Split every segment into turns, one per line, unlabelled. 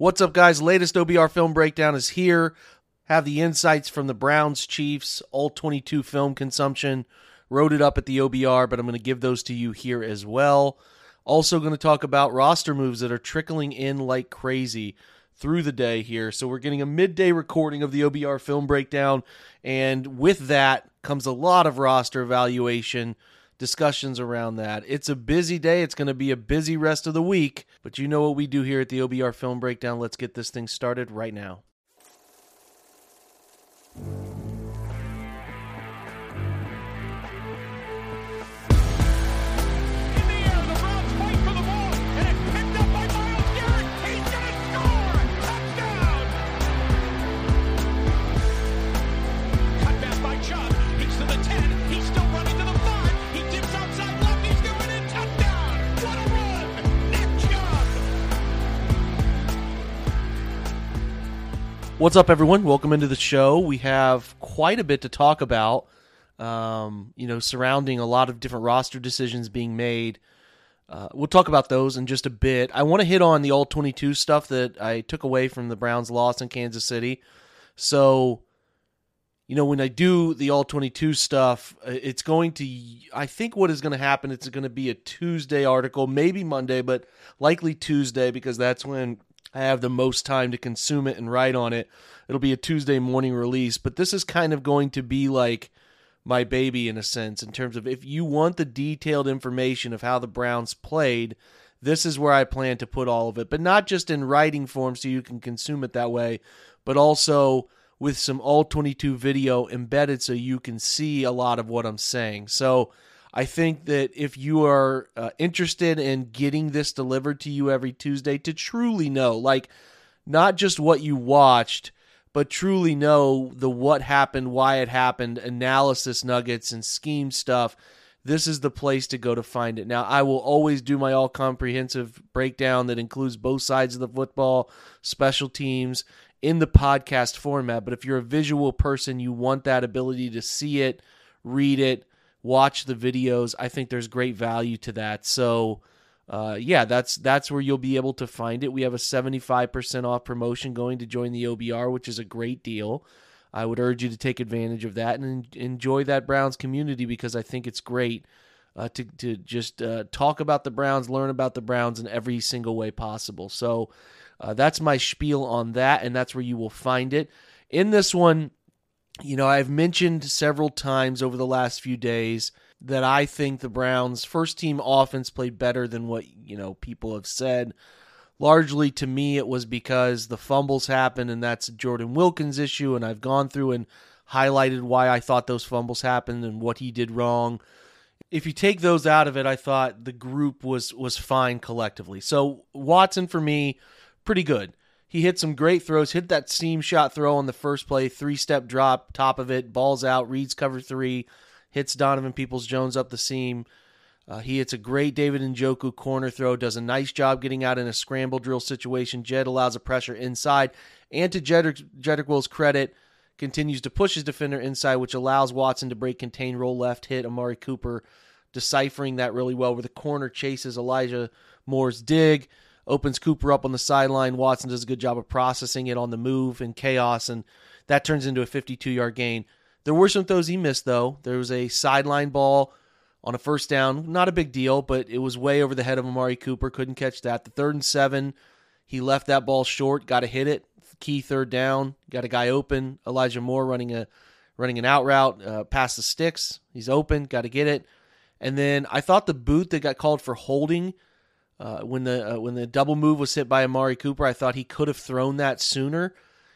What's up, guys? Latest OBR film breakdown is here. Have the insights from the Browns Chiefs all 22 film consumption. Wrote it up at the OBR, but I'm going to give those to you here as well. Also, going to talk about roster moves that are trickling in like crazy through the day here. So, we're getting a midday recording of the OBR film breakdown. And with that comes a lot of roster evaluation discussions around that. It's a busy day. It's going to be a busy rest of the week, but you know what we do here at the OBR Film Breakdown. Let's get this thing started right now. What's up, everyone? Welcome into the show. We have quite a bit to talk about, um, you know, surrounding a lot of different roster decisions being made. Uh, we'll talk about those in just a bit. I want to hit on the all 22 stuff that I took away from the Browns' loss in Kansas City. So, you know, when I do the all 22 stuff, uh, it's going to, I think what is going to happen, it's going to be a Tuesday article, maybe Monday, but likely Tuesday because that's when I have the most time to consume it and write on it. It'll be a Tuesday morning release, but this is kind of going to be like my baby in a sense in terms of if you want the detailed information of how the Browns played, this is where I plan to put all of it, but not just in writing form so you can consume it that way, but also with some all 22 video embedded so you can see a lot of what I'm saying. So I think that if you are uh, interested in getting this delivered to you every Tuesday to truly know, like not just what you watched, but truly know the what happened, why it happened, analysis nuggets and scheme stuff, this is the place to go to find it. Now, I will always do my all comprehensive breakdown that includes both sides of the football, special teams in the podcast format. But if you're a visual person, you want that ability to see it, read it, watch the videos. I think there's great value to that. So, uh, yeah, that's that's where you'll be able to find it. We have a 75% off promotion going to join the OBR, which is a great deal. I would urge you to take advantage of that and enjoy that Browns community because I think it's great uh, to to just uh, talk about the Browns, learn about the Browns in every single way possible. So uh, that's my spiel on that, and that's where you will find it. In this one, you know, I've mentioned several times over the last few days that I think the Browns' first team offense played better than what, you know, people have said. Largely to me, it was because the fumbles happened, and that's Jordan Wilkins' issue. And I've gone through and highlighted why I thought those fumbles happened and what he did wrong. If you take those out of it, I thought the group was was fine collectively. So Watson for me, pretty good. He hit some great throws, hit that seam shot throw on the first play, three step drop, top of it, balls out, reads cover three, hits Donovan Peoples Jones up the seam. Uh, he hits a great David Njoku corner throw, does a nice job getting out in a scramble drill situation. Jed allows a pressure inside. And to Jedrick, Jedrick Wills' credit, continues to push his defender inside, which allows Watson to break contain, roll left, hit Amari Cooper, deciphering that really well, where the corner chases Elijah Moore's dig opens Cooper up on the sideline. Watson does a good job of processing it on the move and chaos, and that turns into a 52 yard gain. There were some throws he missed, though. There was a sideline ball on a first down. Not a big deal, but it was way over the head of Amari Cooper. Couldn't catch that. The third and seven, he left that ball short, got to hit it. key third down. Got a guy open. Elijah Moore running a running an out route uh, past the sticks. He's open. Got to get it. And then I thought the boot that got called for holding uh, when the uh, when the double move was hit by Amari Cooper, I thought he could have thrown that sooner.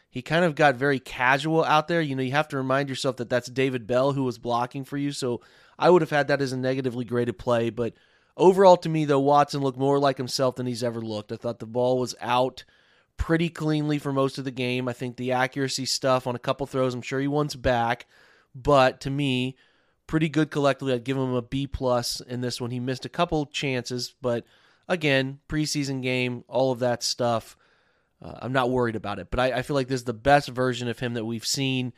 He kind of got very casual out there. You know, you have to remind yourself that that's David Bell who was blocking for you. So I would have had that as a negatively graded play. But overall, to me, though, Watson looked more like himself than he's ever looked. I thought the ball was out pretty cleanly for most of the game. I think the accuracy stuff on a couple throws, I'm sure he wants back. But to me, pretty good collectively. I'd give him a B plus in this one. He missed a couple chances, but again, preseason game, all of that stuff. Uh, I'm not worried about it, but I, I, feel like this is the best version of him that we've seen.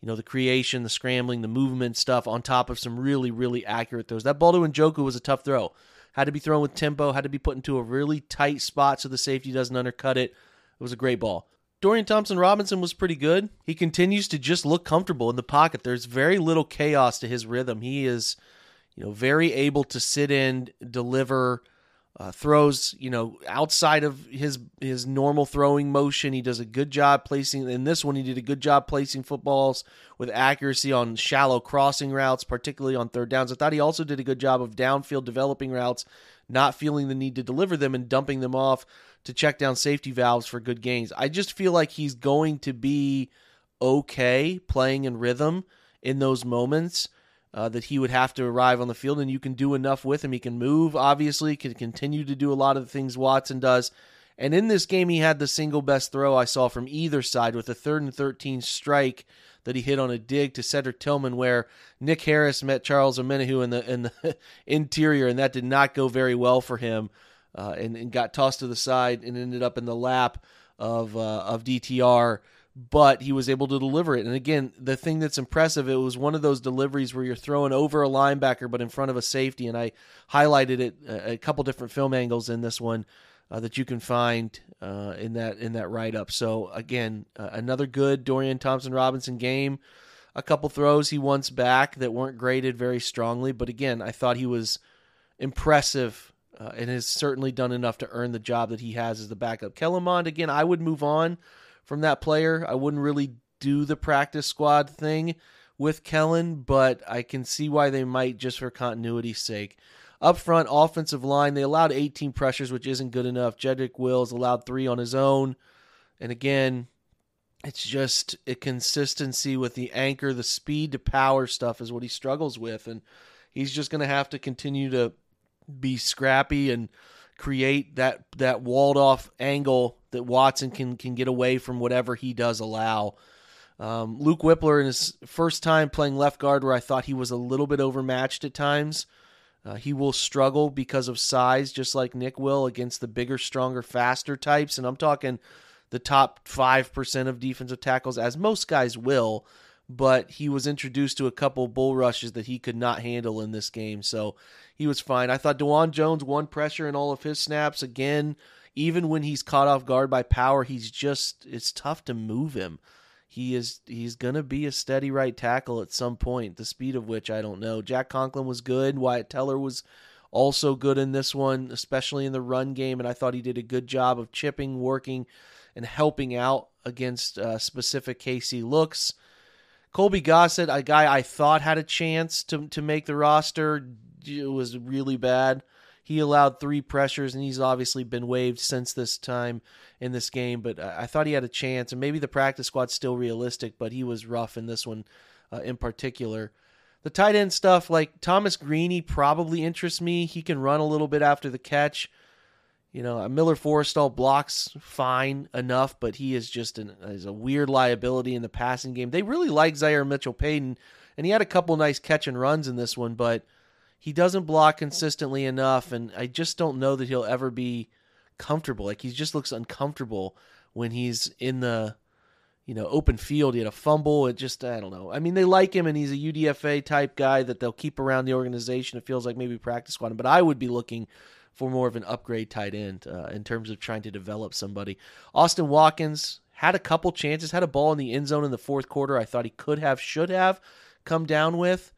You know, the creation, the scrambling, the movement stuff on top of some really, really accurate throws. That ball to Njoku was a tough throw. Had to be thrown with tempo, had to be put into a really tight spot so the safety doesn't undercut it. It was a great ball. Dorian Thompson Robinson was pretty good. He continues to just look comfortable in the pocket. There's very little chaos to his rhythm. He is, you know, very able to sit in, deliver, uh, throws, you know, outside of his his normal throwing motion. He does a good job placing. In this one, he did a good job placing footballs with accuracy on shallow crossing routes, particularly on third downs. I thought he also did a good job of downfield developing routes, not feeling the need to deliver them and dumping them off to check down safety valves for good gains. I just feel like he's going to be okay playing in rhythm in those moments uh, that he would have to arrive on the field, and you can do enough with him. He can move, obviously, can continue to do a lot of the things Watson does. And in this game, he had the single best throw I saw from either side with a third and 13 strike that he hit on a dig to Cedric Tillman, where Nick Harris met Charles Omenihu in the in the interior, and that did not go very well for him, uh, and, and got tossed to the side and ended up in the lap of uh, of DTR but he was able to deliver it. And again, the thing that's impressive, it was one of those deliveries where you're throwing over a linebacker but in front of a safety. And I highlighted it a, couple different film angles in this one uh, that you can find uh, in that in that write up. So again, uh, another good Dorian Thompson Robinson game. A couple throws he wants back that weren't graded very strongly, but again, I thought he was impressive uh, and has certainly done enough to earn the job that he has as the backup. Kellen Mond, again, I would move on from that player. I wouldn't really do the practice squad thing with Kellen, but I can see why they might just for continuity's sake. Up front, offensive line, they allowed 18 pressures, which isn't good enough. Jedrick Wills allowed three on his own. And again, it's just a consistency with the anchor, the speed to power stuff is what he struggles with. And he's just going to have to continue to be scrappy and create that, that walled off angle that Watson can can get away from whatever he does allow. Um, Luke Wypler in his first time playing left guard, where I thought he was a little bit overmatched at times. Uh, he will struggle because of size, just like Nick will against the bigger, stronger, faster types. And I'm talking the top 5% of defensive tackles, as most guys will. But he was introduced to a couple bull rushes that he could not handle in this game. So he was fine. I thought Dawand Jones won pressure in all of his snaps. Again, even when he's caught off guard by power, he's just it's tough to move him. He is he's gonna be a steady right tackle at some point. The speed of which I don't know. Jack Conklin was good. Wyatt Teller was also good in this one, especially in the run game, and I thought he did a good job of chipping, working, and helping out against uh, specific KC looks. Colby Gossett, a guy I thought had a chance to to make the roster, was really bad. He allowed three pressures, and he's obviously been waived since this time in this game. But I thought he had a chance, and maybe the practice squad's still realistic, but he was rough in this one uh, in particular. The tight end stuff, like Thomas Greaney, probably interests me. He can run a little bit after the catch. You know, Miller Forristall blocks fine enough, but he is just an, is a weird liability in the passing game. They really like Zaire Mitchell Paden, and he had a couple nice catch and runs in this one, but – he doesn't block consistently enough, and I just don't know that he'll ever be comfortable. Like he just looks uncomfortable when he's in the you know open field. He had a fumble. It just I don't know. I mean, they like him, and he's a UDFA type guy that they'll keep around the organization. It feels like maybe practice squad, but I would be looking for more of an upgrade tight end uh, in terms of trying to develop somebody. Austin Watkins had a couple chances, had a ball in the end zone in the fourth quarter. I thought he could have, should have come down with.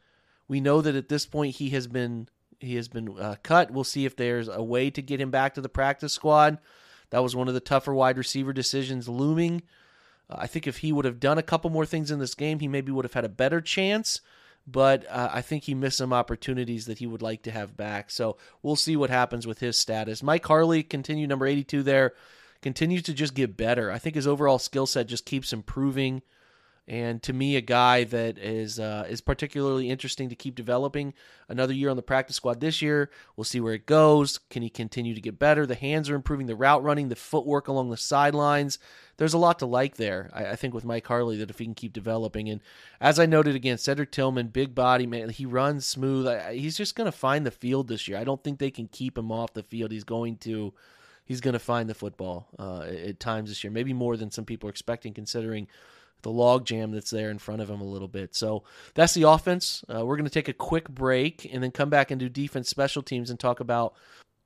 We know that at this point he has been he has been uh, cut. We'll see if there's a way to get him back to the practice squad. That was one of the tougher wide receiver decisions looming. Uh, I think if he would have done a couple more things in this game, he maybe would have had a better chance. But uh, I think he missed some opportunities that he would like to have back. So we'll see what happens with his status. Mike Harley, continue number 82 there, continues to just get better. I think his overall skill set just keeps improving and to me, a guy that is uh, is particularly interesting to keep developing. Another year on the practice squad this year. We'll see where it goes. Can he continue to get better? The hands are improving, the route running, the footwork along the sidelines. There's a lot to like there. I, I think with Mike Harley that if he can keep developing, and as I noted again, Cedric Tillman, big body man, he runs smooth. I, he's just going to find the field this year. I don't think they can keep him off the field. He's going to he's going to find the football uh, at times this year, maybe more than some people are expecting, considering the log jam that's there in front of him a little bit. So that's the offense. Uh, we're going to take a quick break and then come back and do defense special teams and talk about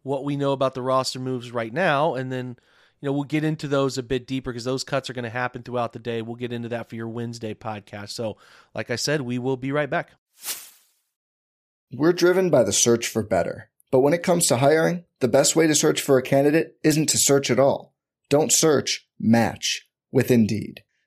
what we know about the roster moves right now. And then, you know, we'll get into those a bit deeper because those cuts are going to happen throughout the day. We'll get into that for your Wednesday podcast. So, like I said, we will be right back.
We're driven by the search for better. But when it comes to hiring, the best way to search for a candidate isn't to search at all. Don't search, match with Indeed.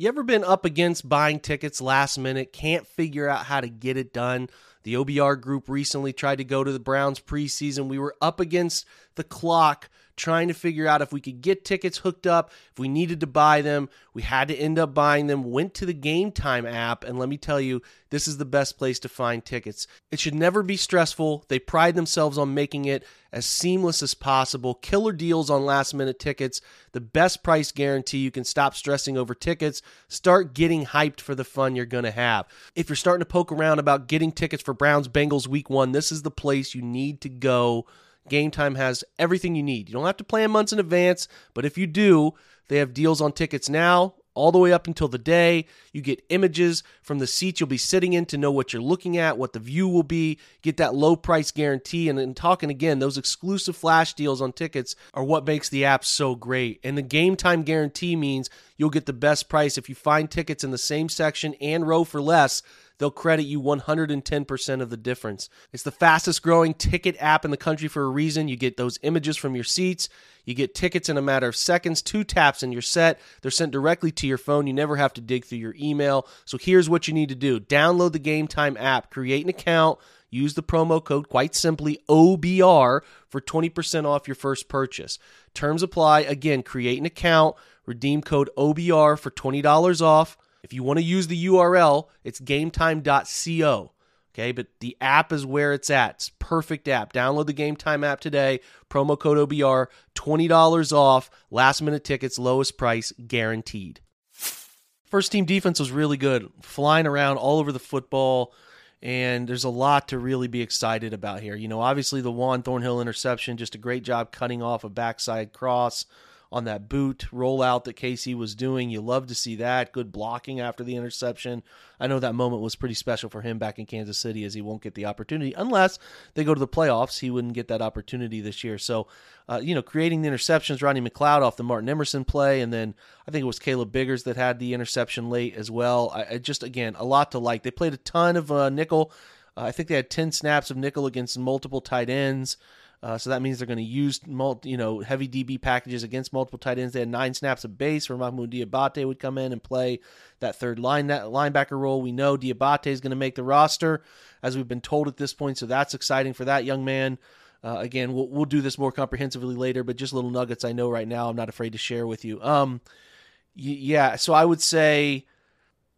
You ever been up against buying tickets last minute, can't figure out how to get it done? The OBR group recently tried to go to the Browns preseason. We were up against the clock trying to figure out if we could get tickets hooked up, if we needed to buy them. We had to end up buying them. Went to the Game Time app, and let me tell you, this is the best place to find tickets. It should never be stressful. They pride themselves on making it as seamless as possible. Killer deals on last minute tickets, the best price guarantee. You can stop stressing over tickets, start getting hyped for the fun you're going to have. If you're starting to poke around about getting tickets for Browns Bengals week one, this is the place you need to go. Game Time has everything you need. You don't have to plan months in advance, but if you do, they have deals on tickets now all the way up until the day. You get images from the seats you'll be sitting in to know what you're looking at, what the view will be, get that low price guarantee. And then talking again, those exclusive flash deals on tickets are what makes the app so great. And the game time guarantee means you'll get the best price if you find tickets in the same section and row for less they'll credit you 110% of the difference. It's the fastest growing ticket app in the country for a reason. You get those images from your seats, you get tickets in a matter of seconds, two taps, and you're set. They're sent directly to your phone. You never have to dig through your email. So here's what you need to do download the Game Time app, create an account. Use the promo code, quite simply, OBR for 20% off your first purchase. Terms apply. Again, create an account, redeem code OBR for $20 off. If you want to use the URL, it's gametime.co. Okay, but the app is where it's at. It's perfect app. Download the Game Time app today. Promo code OBR, $20 off. Last minute tickets, lowest price guaranteed. First team defense was really good, flying around all over the football, and there's a lot to really be excited about here. You know, obviously the Juan Thornhill interception, just a great job cutting off a backside cross on that boot rollout that KC was doing. You love to see that. Good blocking after the interception. I know that moment was pretty special for him back in Kansas City as he won't get the opportunity unless they go to the playoffs. He wouldn't get that opportunity this year. So, uh, you know, creating the interceptions, Rodney McLeod off the Martin Emerson play, and then I think it was Caleb Biggers that had the interception late as well. I, I just, again, a lot to like. They played a ton of uh, nickel. Uh, I think they had 10 snaps of nickel against multiple tight ends. Uh, so that means they're going to use multi, you know heavy DB packages against multiple tight ends. They had nine snaps of base where Mohamoud Diabate would come in and play that third line that linebacker role. We know Diabate is going to make the roster, as we've been told at this point. So that's exciting for that young man. Uh, again, we'll we'll do this more comprehensively later, but just little nuggets I know right now. I'm not afraid to share with you. Um, yeah. So I would say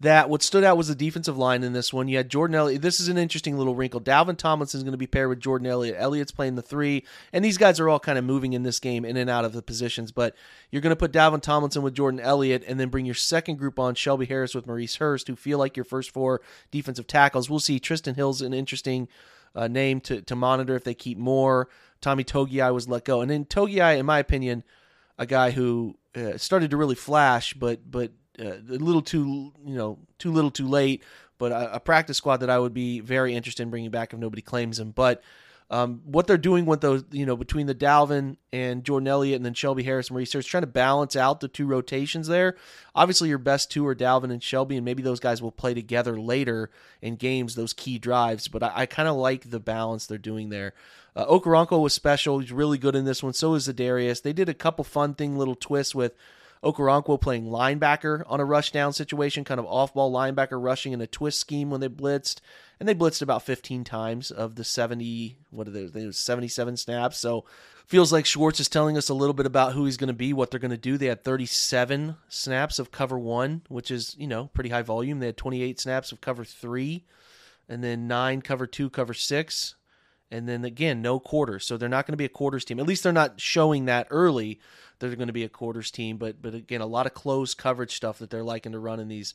that what stood out was the defensive line in this one. You had Jordan Elliott. This is an interesting little wrinkle. Dalvin Tomlinson is going to be paired with Jordan Elliott. Elliott's playing the three, and these guys are all kind of moving in this game in and out of the positions. But you're going to put Dalvin Tomlinson with Jordan Elliott, and then bring your second group on Shelby Harris with Maurice Hurst, who feel like your first four defensive tackles. We'll see. Trysten Hill's an interesting uh, name to to monitor if they keep more. Tommy Togiai was let go, and then Togiai, in my opinion, a guy who uh, started to really flash, but but uh, a little too you know too little too late but a, a, practice squad that i would be very interested in bringing back if nobody claims him but um, what they're doing with those you know between the dalvin and jordan elliott and then shelby harris and research trying to balance out the two rotations there obviously your best two are dalvin and shelby and maybe those guys will play together later in games those key drives but i, I kind of like the balance they're doing there uh, Okoronkwo was special. He's really good in this one. So is Za'Darius. They did a couple fun thing, little twists with Okoronkwo playing linebacker on a rush down situation, kind of off ball linebacker rushing in a twist scheme when they blitzed. And they blitzed about 15 times of the 70, what are they, 77 snaps. So feels like Schwartz is telling us a little bit about who he's going to be, what they're going to do. They had 37 snaps of cover one, which is, you know, pretty high volume. They had 28 snaps of cover three, and then nine cover two, cover six. And then again, no quarters. So they're not going to be a quarters team. At least they're not showing that early they're going to be a quarters team. But but again, a lot of close coverage stuff that they're liking to run in these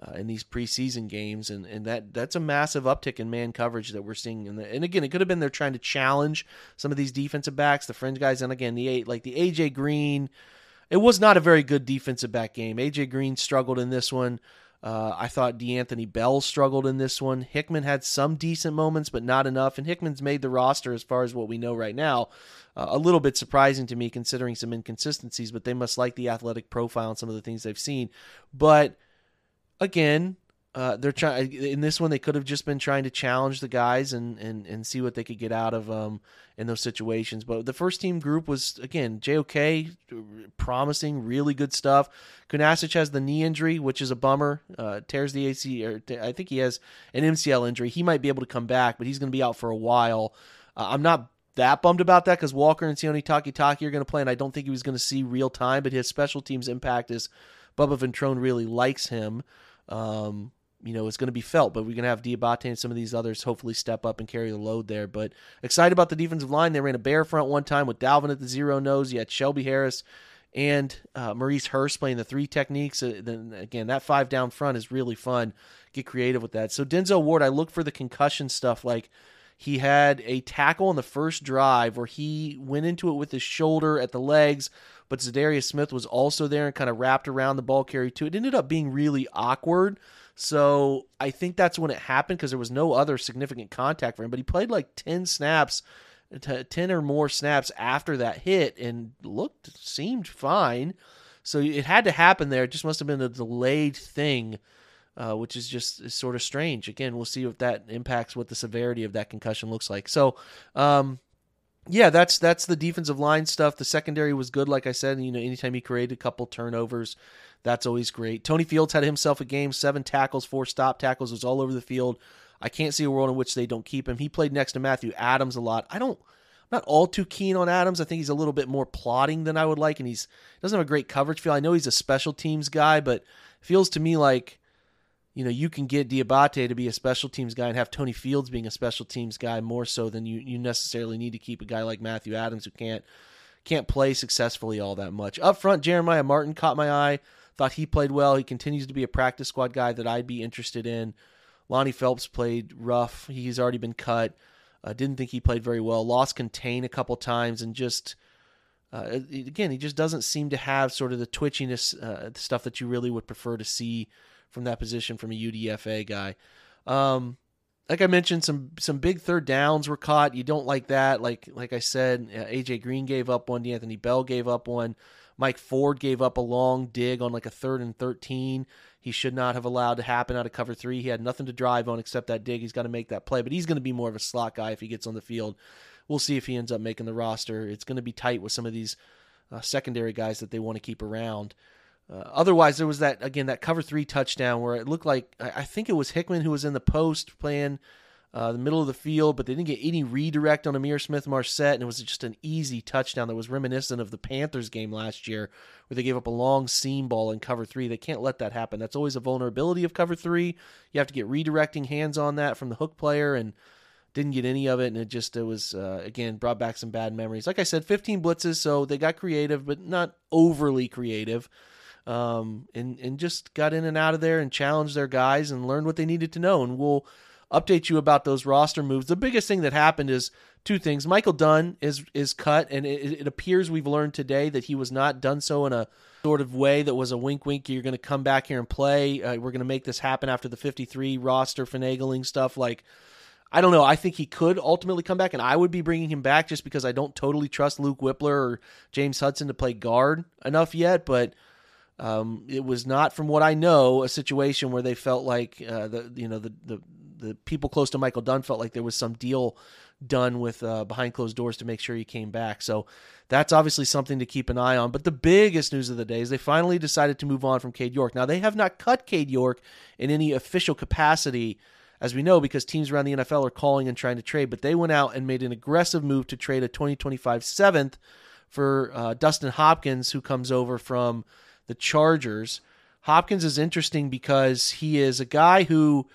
uh, in these preseason games, and and that that's a massive uptick in man coverage that we're seeing. In the, and again, it could have been they're trying to challenge some of these defensive backs, the fringe guys, and again the eight like the AJ Green. It was not a very good defensive back game. AJ Green struggled in this one. Uh, I thought D'Anthony Bell struggled in this one. Hickman had some decent moments, but not enough. And Hickman's made the roster as far as what we know right now. Uh, a little bit surprising to me considering some inconsistencies, but they must like the athletic profile and some of the things they've seen. But again, uh, they're trying in this one. They could have just been trying to challenge the guys and and and see what they could get out of um in those situations. But the first team group was again JOK, promising, really good stuff. Kunaszyk has the knee injury, which is a bummer. Uh, tears the AC, or I think he has an MCL injury. He might be able to come back, but he's going to be out for a while. Uh, I'm not that bummed about that because Walker and Sione Takitaki are going to play, and I don't think he was going to see real time. But his special teams impact is Bubba Ventrone really likes him. Um, you know, it's going to be felt, but we're going to have Diabate and some of these others hopefully step up and carry the load there. But excited about the defensive line. They ran a bear front one time with Dalvin at the zero nose. You had Shelby Harris and uh, Maurice Hurst playing the three techniques. Uh, then again, that five down front is really fun. Get creative with that. So Denzel Ward, I look for the concussion stuff. Like he had a tackle on the first drive where he went into it with his shoulder at the legs, but Za'Darius Smith was also there and kind of wrapped around the ball carrier too. It ended up being really awkward. So I think that's when it happened because there was no other significant contact for him. But he played like 10 snaps, 10 or more snaps after that hit and looked, seemed fine. So it had to happen there. It just must have been a delayed thing, uh, which is just is sort of strange. Again, we'll see if that impacts what the severity of that concussion looks like. So, um, yeah, that's that's the defensive line stuff. The secondary was good, like I said. You know, anytime he created a couple turnovers, that's always great. Tony Fields had himself a game, seven tackles, four stop tackles, was all over the field. I can't see a world in which they don't keep him. He played next to Matthew Adams a lot. I don't I'm not all too keen on Adams. I think he's a little bit more plotting than I would like, and he's doesn't have a great coverage feel. I know he's a special teams guy, but feels to me like you know you can get Diabate to be a special teams guy and have Tony Fields being a special teams guy more so than you you necessarily need to keep a guy like Matthew Adams who can't can't play successfully all that much. Up front, Jeremiah Martin caught my eye. Thought he played well. He continues to be a practice squad guy that I'd be interested in. Lonnie Phelps played rough. He's already been cut. Uh, didn't think he played very well. Lost contain a couple times and just uh, again he just doesn't seem to have sort of the twitchiness uh, stuff that you really would prefer to see from that position from a UDFA guy. Um, like I mentioned, some some big third downs were caught. You don't like that. Like like I said, uh, AJ Green gave up one. D'Anthony Bell gave up one. Mike Ford gave up a long dig on like a third and 13. he should not have allowed to happen out of cover three. He had nothing to drive on except that dig. He's got to make that play, but he's going to be more of a slot guy if he gets on the field. We'll see if he ends up making the roster. It's going to be tight with some of these uh, secondary guys that they want to keep around. Uh, otherwise, there was that again that cover three touchdown where it looked like I think it was Hickman who was in the post playing uh, the middle of the field, but they didn't get any redirect on Ihmir Smith-Marsette, and it was just an easy touchdown that was reminiscent of the Panthers game last year, where they gave up a long seam ball in cover three. They can't let that happen. That's always a vulnerability of cover three. You have to get redirecting hands on that from the hook player, and didn't get any of it, and it just it was uh, again brought back some bad memories. Like I said, 15 blitzes, so they got creative, but not overly creative. Um, and and just got in and out of there and challenged their guys and learned what they needed to know. And we'll update you about those roster moves. The biggest thing that happened is two things. Michael Dunn is is cut, and it, it appears we've learned today that he was not done so in a sort of way that was a wink, wink. You're going to come back here and play. Uh, we're going to make this happen after the 53 roster finagling stuff. Like, I don't know. I think he could ultimately come back, and I would be bringing him back just because I don't totally trust Luke Wypler or James Hudson to play guard enough yet, but. Um, it was not, from what I know, a situation where they felt like uh, the you know the, the the people close to Michael Dunn felt like there was some deal done with uh, behind closed doors to make sure he came back. So that's obviously something to keep an eye on. But the biggest news of the day is they finally decided to move on from Cade York. Now they have not cut Cade York in any official capacity. As we know, because teams around the NFL are calling and trying to trade, but they went out and made an aggressive move to trade a 2025 seventh for uh, Dustin Hopkins, who comes over from the Chargers. Hopkins is interesting because he is a guy who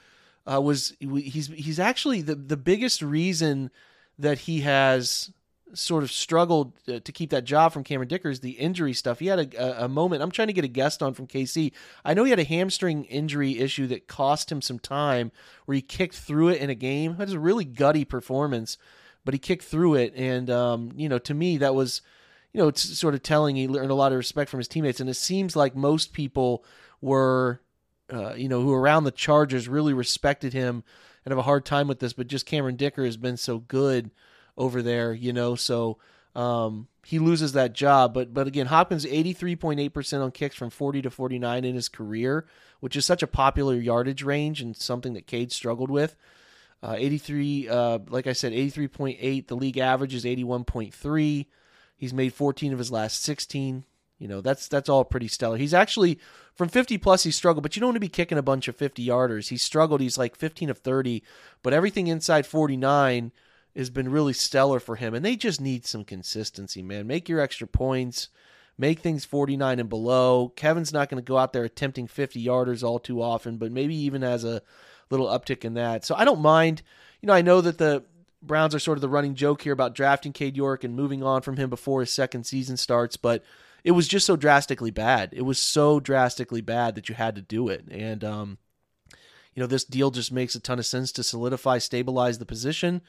uh, was he's he's actually the the biggest reason that he has sort of struggled uh, to keep that job from Cameron Dicker is the injury stuff. He had a, a, moment. I'm trying to get a guest on from KC. I know he had a hamstring injury issue that cost him some time, where he kicked through it in a game. That was a really gutty performance, but he kicked through it, and um, you know, to me, that was you know, it's sort of telling he learned a lot of respect from his teammates, and it seems like most people were uh, you know, who around the Chargers really respected him and have a hard time with this, but just Cameron Dicker has been so good over there, you know, so um, he loses that job. But but again, Hopkins 83.8% on kicks from 40 to 49 in his career, which is such a popular yardage range and something that Cade struggled with. Uh, 83, uh, like I said, 83.8. The league average is 81.3. He's made 14 of his last 16. You know, that's that's all pretty stellar. He's actually from 50 plus he struggled, but you don't want to be kicking a bunch of 50 yarders. He struggled. He's like 15 of 30, but everything inside 49 has been really stellar for him. And they just need some consistency, man. Make your extra points, make things 49 and below. Kevin's not going to go out there attempting 50 yarders all too often, but maybe even has a little uptick in that. So I don't mind. You know, I know that the Browns are sort of the running joke here about drafting Cade York and moving on from him before his second season starts, but it was just so drastically bad. It was so drastically bad that you had to do it. And um, you know, this deal just makes a ton of sense to solidify, stabilize the position.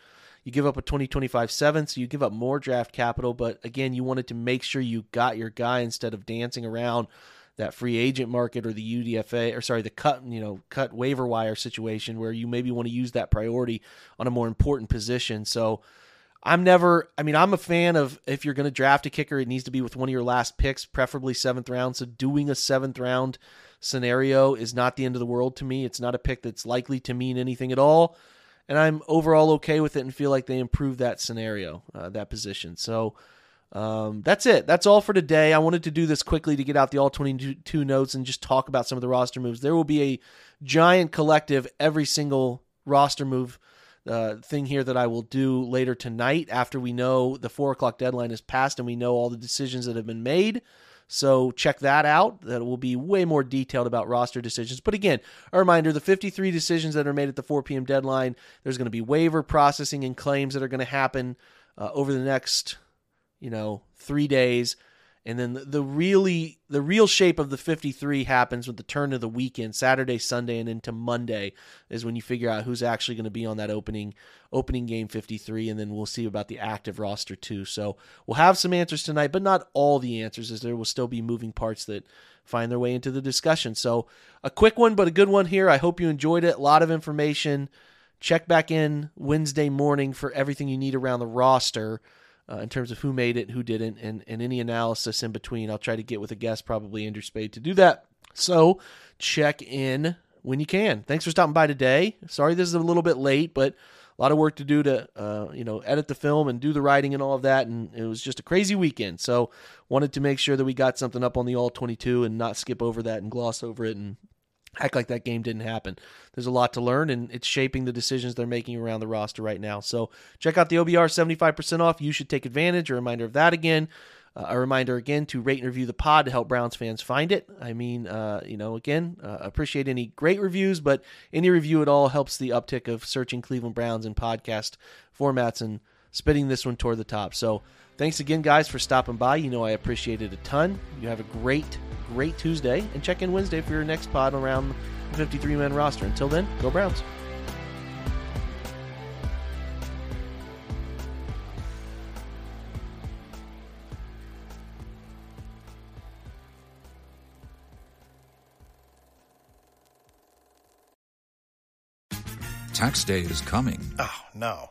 You give up a 2025 seventh, so you give up more draft capital, but again, you wanted to make sure you got your guy instead of dancing around that free agent market or the UDFA or sorry, the cut, you know, cut waiver wire situation where you maybe want to use that priority on a more important position. So I'm never, I mean, I'm a fan of if you're going to draft a kicker, it needs to be with one of your last picks, preferably seventh round. So doing a seventh round scenario is not the end of the world to me. It's not a pick that's likely to mean anything at all. And I'm overall okay with it and feel like they improved that scenario, uh, that position. So um, that's it. That's all for today. I wanted to do this quickly to get out the all 22 notes and just talk about some of the roster moves. There will be a giant collective every single roster move uh, thing here that I will do later tonight after we know the four o'clock deadline is passed and we know all the decisions that have been made. So check that out. That will be way more detailed about roster decisions. But again, a reminder the 53 decisions that are made at the 4 p.m. deadline, there's going to be waiver processing and claims that are going to happen uh, over the next, you know, three days. And then the, the, really the real shape of the 53 happens with the turn of the weekend, Saturday, Sunday, and into Monday is when you figure out who's actually going to be on that opening opening game 53, and then we'll see about the active roster too. So we'll have some answers tonight, but not all the answers, as there will still be moving parts that find their way into the discussion. So a quick one, but a good one here. I hope you enjoyed it. A lot of information. Check back in Wednesday morning for everything you need around the roster uh, in terms of who made it, who didn't, and, and any analysis in between. I'll try to get with a guest, probably Andrew Spade, to do that. So check in when you can. Thanks for stopping by today. Sorry this is a little bit late, but a lot of work to do to uh, you know edit the film and do the writing and all of that and it was just a crazy weekend so wanted to make sure that we got something up on the all 22 and not skip over that and gloss over it and act like that game didn't happen there's a lot to learn and it's shaping the decisions they're making around the roster right now so check out the obr 75% off you should take advantage a reminder of that again uh, a reminder again to rate and review the pod to help Browns fans find it. I mean, uh, you know, again, uh, appreciate any great reviews, but any review at all helps the uptick of searching Cleveland Browns in podcast formats and spitting this one toward the top. So thanks again, guys, for stopping by. You know, I appreciate it a ton. You have a great, great Tuesday, and check in Wednesday for your next pod around the 53 man roster. Until then, go Browns.
Tax day is coming.
Oh, no.